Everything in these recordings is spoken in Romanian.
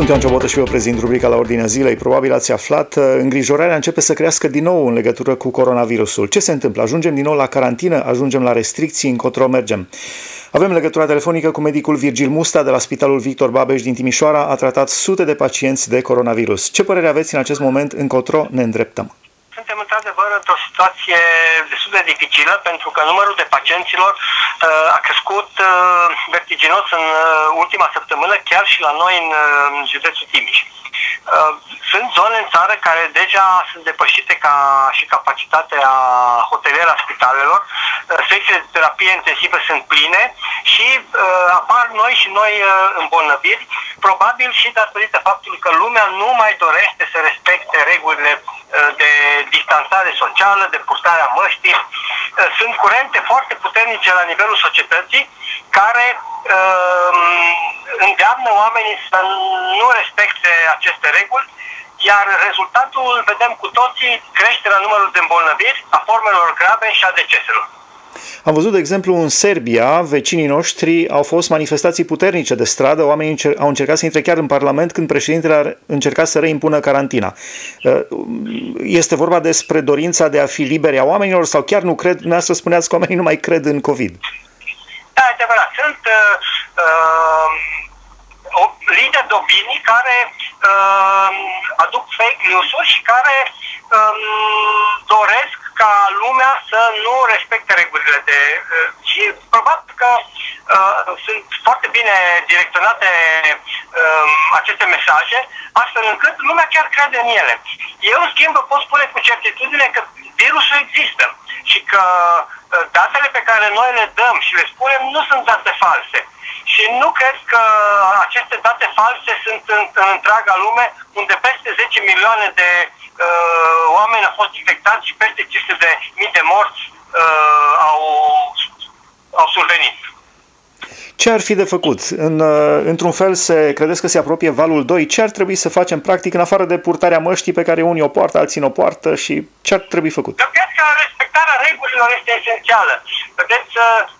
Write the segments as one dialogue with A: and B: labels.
A: Sunt Ioan Ciobotă și vă prezint rubrica la ordinea zilei. Probabil ați aflat, uh, îngrijorarea începe să crească din nou în legătură cu coronavirusul. Ce se întâmplă? Ajungem din nou la carantină? Ajungem la restricții? Încotro mergem? Avem legătura telefonică cu medicul Virgil Musta de la Spitalul Victor Babeș din Timișoara. A tratat sute de pacienți de coronavirus. Ce părere aveți în acest moment? Încotro ne îndreptăm
B: suntem într-adevăr într-o situație destul de dificilă pentru că numărul de pacienților uh, a crescut uh, vertiginos în uh, ultima săptămână, chiar și la noi în uh, județul Timiș. Uh, sunt zone în țară care deja sunt depășite ca și capacitatea hotelieră a spitalelor, uh, secțiile de terapie intensivă sunt pline și uh, apar noi și noi uh, îmbolnăviri, probabil și datorită faptului că lumea nu mai dorește să respecte regulile uh, de distanțare socială, de purtarea măștii. Uh, sunt curente foarte puternice la nivelul societății care uh, îndeamnă oamenii să nu respecte aceste reguli, iar rezultatul îl vedem cu toții, creșterea numărului de îmbolnăviri, a formelor grave și a deceselor.
A: Am văzut, de exemplu, în Serbia, vecinii noștri au fost manifestații puternice de stradă, oamenii au încercat să intre chiar în Parlament când președintele a încercat să reimpună carantina. Uh, este vorba despre dorința de a fi liberi a oamenilor sau chiar nu cred, dumneavoastră spuneați că oamenii nu mai cred în COVID?
B: Da, adevărat. Sunt uh, uh, lideri de opinii care uh, aduc fake news-uri și care uh, doresc ca lumea să nu respecte regulile de... Uh, și probabil că uh, sunt foarte bine direcționate uh, aceste mesaje, astfel încât lumea chiar crede în ele. Eu, în schimb, vă pot spune cu certitudine că virusul există și că uh, datele pe care noi le dăm și le spunem nu sunt date false. Și nu cred că aceste date false sunt în, în întreaga lume, unde peste 10 milioane de uh, oameni au fost infectați și peste 500 de mii de morți uh, au, au survenit.
A: Ce ar fi de făcut? În, uh, într-un fel, se, credeți că se apropie valul 2? Ce ar trebui să facem practic în afară de purtarea măștii pe care unii o poartă, alții nu o poartă și ce ar trebui făcut?
B: Eu cred că respectarea regulilor este esențială. Vedeți, uh, um,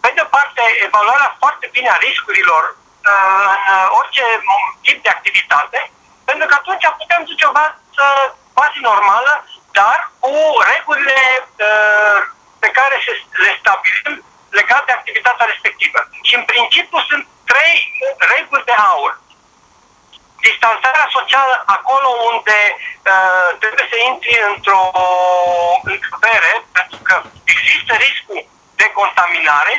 B: pe de parte, evaluarea foarte bine a riscurilor uh, în orice tip de activitate, pentru că atunci putem duce o viață quasi normală, dar cu regulile pe care le stabilim legat de activitatea respectivă. Și în principiu sunt trei reguli de aur. Distanțarea socială acolo unde uh, trebuie să intri într-o încăpere, pentru că există riscul de contaminare,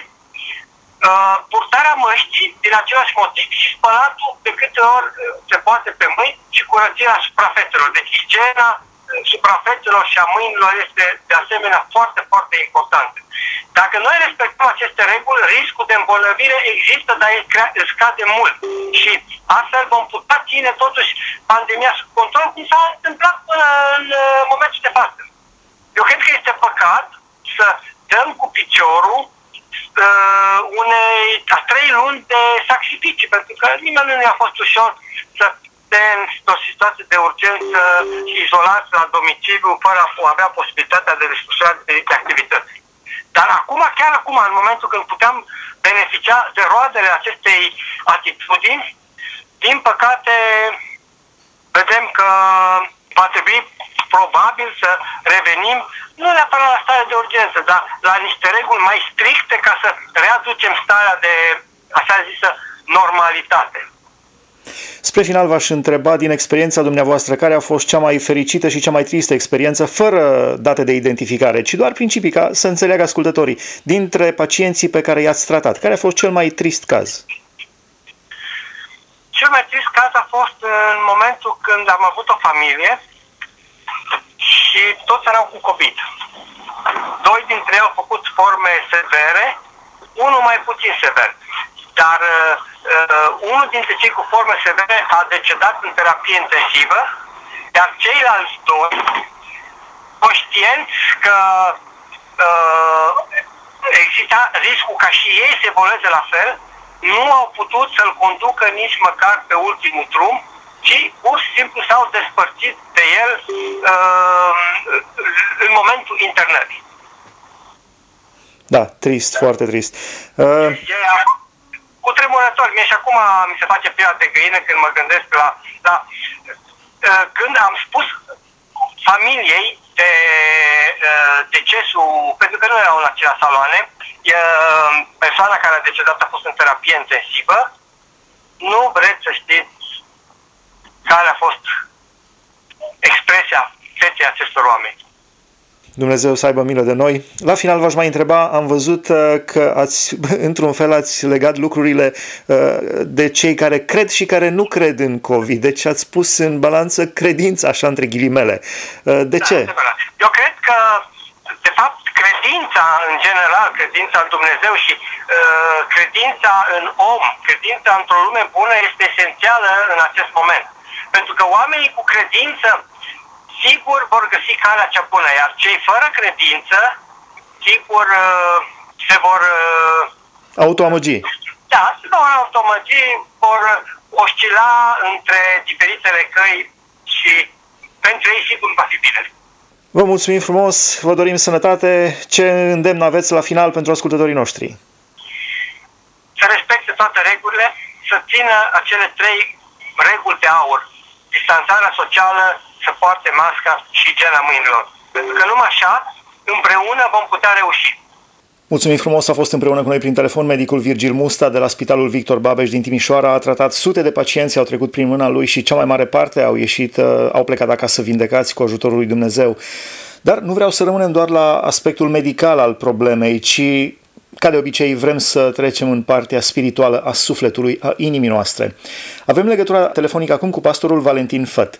B: uh, purtarea măștii din același motiv și spălatul de câte ori uh, se poate pe mâini și curățirea suprafețelor. Deci igiena suprafețelor și a mâinilor este de asemenea foarte, foarte importantă. Dacă noi respectăm aceste reguli, riscul de îmbolnăvire există, dar el scade mult. Și astfel vom putea ține totuși pandemia sub control, cum s-a întâmplat până în uh, momentul de față. Eu cred că este păcat să dăm cu piciorul uh, unei a trei luni de sacrificii, pentru că nimeni nu ne-a fost ușor să într-o situație de urgență izolați la domiciliu fără a avea posibilitatea de desfășurare de activități. Dar acum, chiar acum, în momentul când puteam beneficia de roadele acestei atitudini, din păcate, vedem că va trebui probabil să revenim nu neapărat la starea de urgență, dar la niște reguli mai stricte ca să readucem starea de, așa zisă, normalitate.
A: Spre final v-aș întreba din experiența dumneavoastră care a fost cea mai fericită și cea mai tristă experiență fără date de identificare, ci doar principii ca să înțeleagă ascultătorii dintre pacienții pe care i-ați tratat. Care a fost cel mai trist caz?
B: Cel mai trist caz a fost în momentul când am avut o familie și toți erau cu COVID. Doi dintre ei au făcut forme severe, unul mai puțin sever. Dar uh, uh, unul dintre cei cu forme severe a decedat în terapie intensivă, iar ceilalți doi, conștienți că uh, exista riscul ca și ei să evolueze la fel, nu au putut să-l conducă nici măcar pe ultimul drum, ci pur și simplu s-au despărțit de el uh, în momentul internării.
A: Da, trist, foarte trist. Uh
B: cu tremurător. Mie și acum mi se face piața de găină când mă gândesc la, la uh, când am spus familiei de uh, decesul, pentru că nu erau în acelea saloane, uh, persoana care a decedat a fost în terapie intensivă, nu vreți să știți care a fost expresia feței acestor oameni.
A: Dumnezeu să aibă milă de noi. La final v-aș mai întreba, am văzut uh, că ați, într-un fel ați legat lucrurile uh, de cei care cred și care nu cred în COVID. Deci ați pus în balanță credința, așa între ghilimele. Uh, de ce?
B: Da, Eu cred că, de fapt, credința în general, credința în Dumnezeu și uh, credința în om, credința într-o lume bună este esențială în acest moment. Pentru că oamenii cu credință sigur vor găsi calea cea bună, iar cei fără credință, sigur uh, se vor... Uh,
A: Autoamăgi.
B: Da, se vor autoamăgi, vor oscila între diferitele căi și pentru ei sigur va fi bine.
A: Vă mulțumim frumos, vă dorim sănătate. Ce îndemn aveți la final pentru ascultătorii noștri?
B: Să respecte toate regulile, să țină acele trei reguli de aur. Distanțarea socială, să poarte masca și gela mâinilor. Pentru că numai așa, împreună vom putea reuși.
A: Mulțumim frumos, a fost împreună cu noi prin telefon medicul Virgil Musta de la Spitalul Victor Babeș din Timișoara. A tratat sute de pacienți, au trecut prin mâna lui și cea mai mare parte au ieșit, uh, au plecat acasă vindecați cu ajutorul lui Dumnezeu. Dar nu vreau să rămânem doar la aspectul medical al problemei, ci ca de obicei, vrem să trecem în partea spirituală a sufletului, a inimii noastre. Avem legătura telefonică acum cu pastorul Valentin Făt.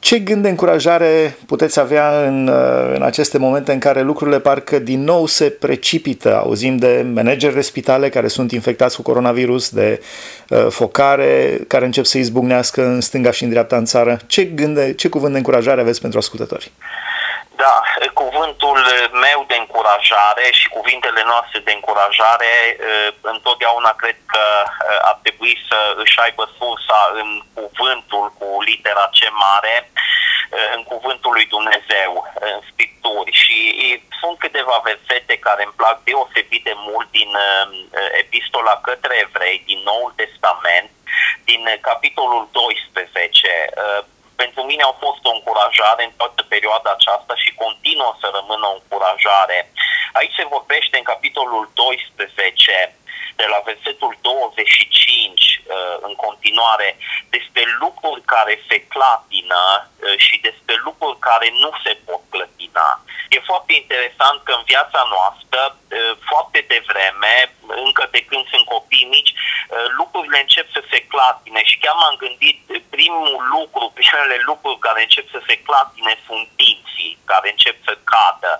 A: Ce gând de încurajare puteți avea în, uh, în aceste momente în care lucrurile parcă din nou se precipită? Auzim de manageri de spitale care sunt infectați cu coronavirus, de uh, focare care încep să izbucnească în stânga și în dreapta în țară. Ce, gând de, ce cuvânt de încurajare aveți pentru ascultători?
C: Da, cuvântul meu de încurajare și cuvintele noastre de încurajare întotdeauna cred că ar trebui să își aibă sursa în cuvântul cu litera C mare, în cuvântul lui Dumnezeu, în Scripturi. Și sunt câteva versete care îmi plac deosebit de mult din epistola către evrei, din Noul Testament, din capitolul 12 pentru mine au fost o încurajare în toată perioada aceasta și continuă să rămână o încurajare. Aici se vorbește în capitolul 12 de la versetul 25 uh, în continuare despre lucruri care se clatină uh, și despre lucruri care nu se pot clătina. E foarte interesant că în viața noastră, uh, foarte devreme, încă de când sunt copii mici, lucrurile încep să se clatine și chiar m-am gândit, primul lucru, primele lucruri care încep să se clatine sunt dinții, care încep să cadă.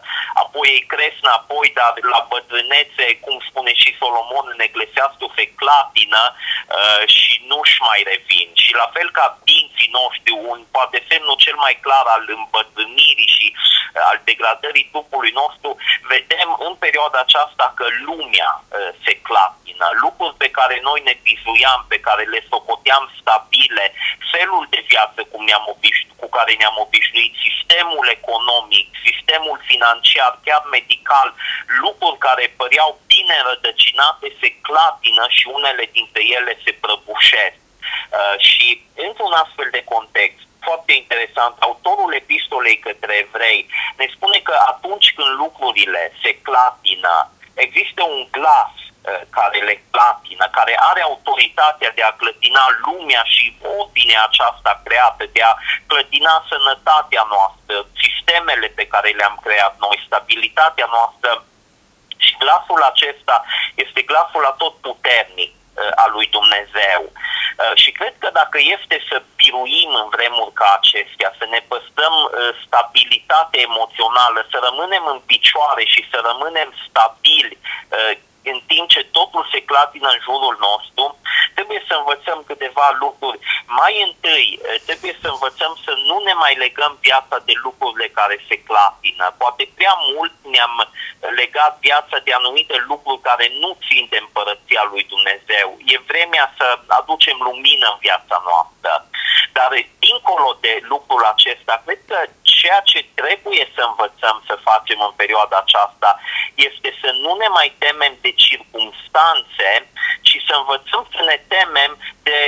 C: Apoi ei cresc înapoi, dar la bătrânețe, cum spune și Solomon în Eclesiastul, se clatină uh, și nu-și mai revin. Și la fel ca dinții noștri, un poate semnul cel mai clar al îmbătrânirii și uh, al degradării trupului nostru, vedem în perioada aceasta că lumea uh, se clatină. Lucruri pe care noi ne bizuiam, pe care le socoteam stabile, felul de viață cum ne-am obișnuit, cu care ne-am obișnuit, sistemul economic, sistemul financiar, chiar medical, lucruri care păreau bine rădăcinate se clatină și unele dintre ele se prăbușesc. Uh, și într-un astfel de context, foarte interesant, autorul epistolei către evrei ne spune că atunci când lucrurile se clatină, există un glas uh, care le clatină, care are autoritatea de a clătina lumea și ordinea aceasta creată, de a clătina sănătatea noastră, sistemele pe care le-am creat noi, stabilitatea noastră și glasul acesta este glasul atot puternic uh, al lui Dumnezeu. Uh, și cred că dacă este să biruim în vremuri ca acestea, să ne păstrăm uh, stabilitate emoțională, să rămânem în picioare și să rămânem stabili în timp ce totul se clatină în jurul nostru, trebuie să învățăm câteva lucruri. Mai întâi, eh, trebuie să învățăm să nu ne mai legăm viața de lucrurile care se clatină. Poate prea mult ne-am legat viața de anumite lucruri care nu țin de împărăția lui Dumnezeu. E vremea să aducem lumină în viața noastră. Dar dincolo de lucrul acesta, cred că ceea ce trebuie să învățăm să facem în perioada aceasta este să nu ne mai temem de circumstanțe, ci să învățăm să ne temem de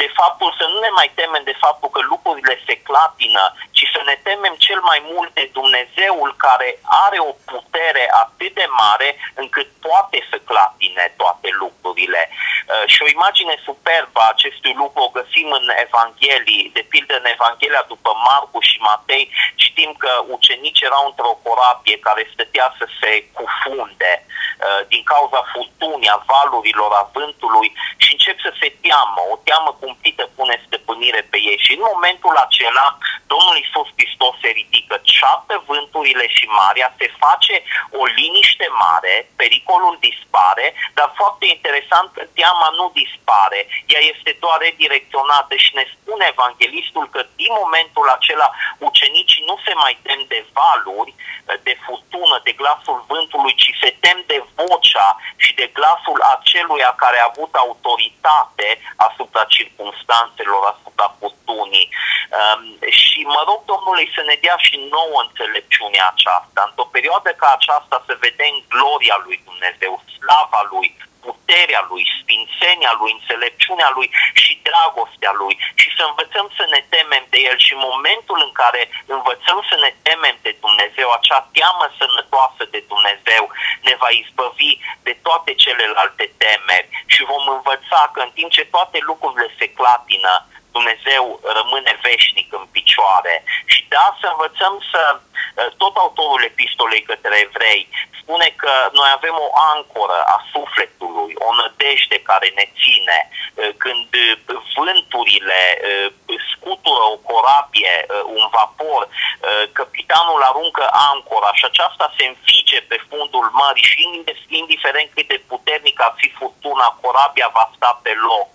C: de faptul să nu ne mai temem de faptul că lucrurile se clatină, ci să ne temem cel mai mult de Dumnezeul care are o putere atât de mare încât poate să clatine toate lucrurile. Uh, și o imagine superbă a acestui lucru o găsim în Evanghelii, de pildă în Evanghelia după Marcu și Matei, știm că ucenicii erau într-o corabie care stătea să se cufunde uh, din cauza furtunii, a valurilor, a vântului și încep să se teamă, o teamă cumplită pune stăpânire pe ei. Și în momentul acela Domnul Iisus Hristos se ridică, ceaptă vânturile și marea, se face o liniște mare, pericolul dispare, dar foarte interesant că teama nu dispare, ea este doar redirecționată și ne spune evanghelistul că din momentul acela ucenicii nu se mai tem de valuri, de furtună, de glasul vântului, ci se tem de vocea și de glasul aceluia care a avut autoritate asupra circumstanțelor, asupra furtunii. Um, și mă rog Domnului să ne dea și nouă înțelepciunea aceasta. Într-o perioadă ca aceasta să vedem gloria lui Dumnezeu, slava lui, puterea lui, sfințenia lui, înțelepciunea lui și dragostea lui. Și să învățăm să ne temem de el. Și în momentul în care învățăm să ne temem de Dumnezeu, acea teamă sănătoasă de Dumnezeu ne va izbăvi de toate celelalte temeri. Și vom învăța că în timp ce toate lucrurile se clatină, Dumnezeu rămâne veșnic în picioare. Și da, să învățăm să, tot autorul epistolei către evrei spune că noi avem o ancoră a sufletului, o nădejde care ne ține. Când vânturile scutură o corabie, un vapor, capitanul aruncă ancora și aceasta se înfige pe fundul mării și indiferent cât de puternic ar fi furtuna, corabia va sta pe loc.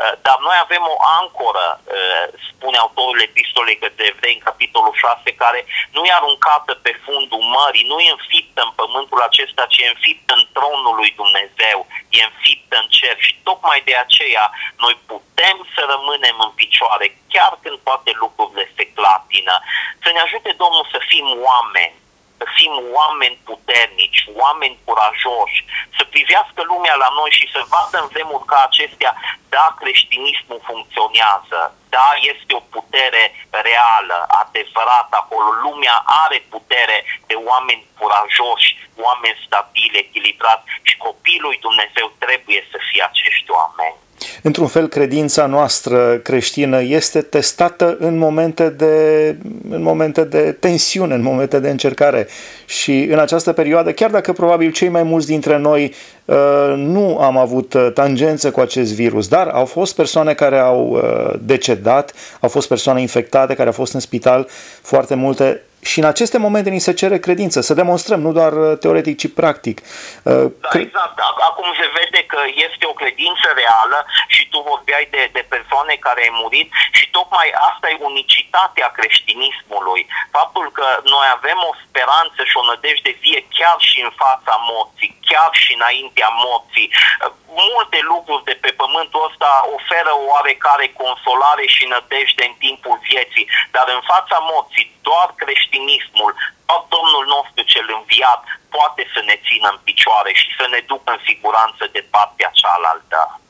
C: Uh, dar noi avem o ancoră, uh, spune autorul epistolei către evrei în capitolul 6, care nu e aruncată pe fundul mării, nu e înfiptă în pământul acesta, ci e înfiptă în tronul lui Dumnezeu, e înfiptă în cer și tocmai de aceea noi putem să rămânem în picioare, chiar când toate lucrurile se clatină. Să ne ajute Domnul să fim oameni să fim oameni puternici, oameni curajoși, să privească lumea la noi și să vadă în vremuri ca acestea, da, creștinismul funcționează, da, este o putere reală, adevărată acolo. Lumea are putere de oameni curajoși, oameni stabili, echilibrați și copilul lui Dumnezeu trebuie să fie acești oameni.
A: Într-un fel, credința noastră creștină este testată în momente de, în momente de tensiune, în momente de încercare. Și în această perioadă, chiar dacă probabil cei mai mulți dintre noi uh, nu am avut uh, tangență cu acest virus, dar au fost persoane care au uh, decedat, au fost persoane infectate care au fost în spital, foarte multe și în aceste momente ni se cere credință, să demonstrăm, nu doar uh, teoretic, ci practic.
C: Uh, da, exact. Acum se vede că este o credință reală și tu vorbeai de, de persoane care au murit și tocmai asta e unicitatea creștinismului. Faptul că noi avem o speranță și o nădejde vie chiar și în fața morții, chiar și înaintea morții. Uh, multe lucruri de pe pământul ăsta oferă oarecare consolare și nădejde în timpul vieții, dar în fața morții doar creștinismul, doar Domnul nostru cel înviat poate să ne țină în picioare și să ne ducă în siguranță de partea cealaltă.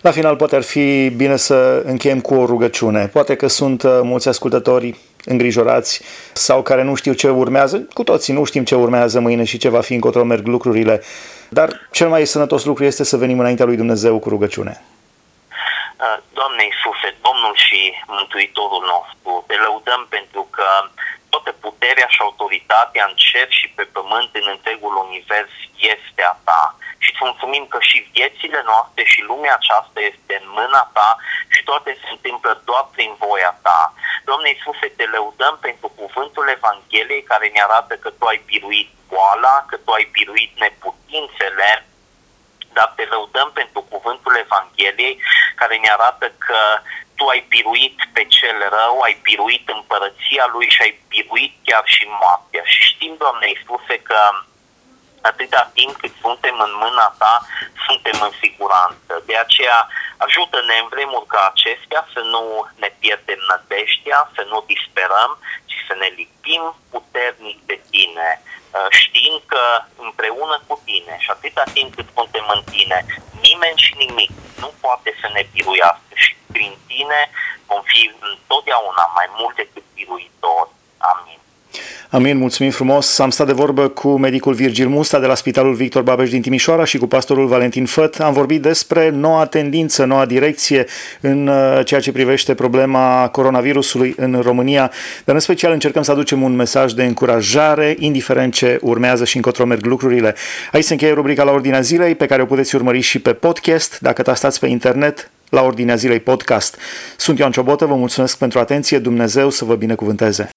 A: La final poate ar fi bine să încheiem cu o rugăciune. Poate că sunt uh, mulți ascultători îngrijorați sau care nu știu ce urmează. Cu toții nu știm ce urmează mâine și ce va fi încotro merg lucrurile. Dar cel mai sănătos lucru este să venim înaintea lui Dumnezeu cu rugăciune.
C: Uh, Doamne Iisuse, Domnul și Mântuitorul nostru, te lăudăm pentru că toată puterea și autoritatea în cer și pe pământ, în întregul univers, este a ta. Și îți mulțumim că și viețile noastre și lumea aceasta este în mâna ta și toate se întâmplă doar prin voia ta. Doamne Iisuse, te lăudăm pentru cuvântul Evangheliei care ne arată că tu ai biruit boala, că tu ai biruit neputințele, dar te lăudăm pentru cuvântul Evangheliei care ne arată că tu ai biruit pe cel rău, ai biruit împărăția lui și ai biruit chiar și moartea. Și știm, Doamne Iisuse, că atâta timp cât suntem în mâna ta, suntem în siguranță. De aceea, ajută-ne în vremuri ca acestea să nu ne pierdem nădejdea, să nu disperăm, ci să ne lipim puternic de tine. știind că împreună cu tine și atâta timp cât suntem în tine, nimeni și nimic nu poate să ne biruiască și prin tine vom fi întotdeauna mai mult decât biruitori. Amin.
A: Amin, mulțumim frumos. Am stat de vorbă cu medicul Virgil Musta de la Spitalul Victor Babeș din Timișoara și cu pastorul Valentin Făt. Am vorbit despre noua tendință, noua direcție în uh, ceea ce privește problema coronavirusului în România, dar în special încercăm să aducem un mesaj de încurajare, indiferent ce urmează și încotro merg lucrurile. Aici se încheie rubrica la ordinea zilei, pe care o puteți urmări și pe podcast, dacă tastați pe internet, la ordinea zilei podcast. Sunt Ioan Ciobotă, vă mulțumesc pentru atenție, Dumnezeu să vă binecuvânteze.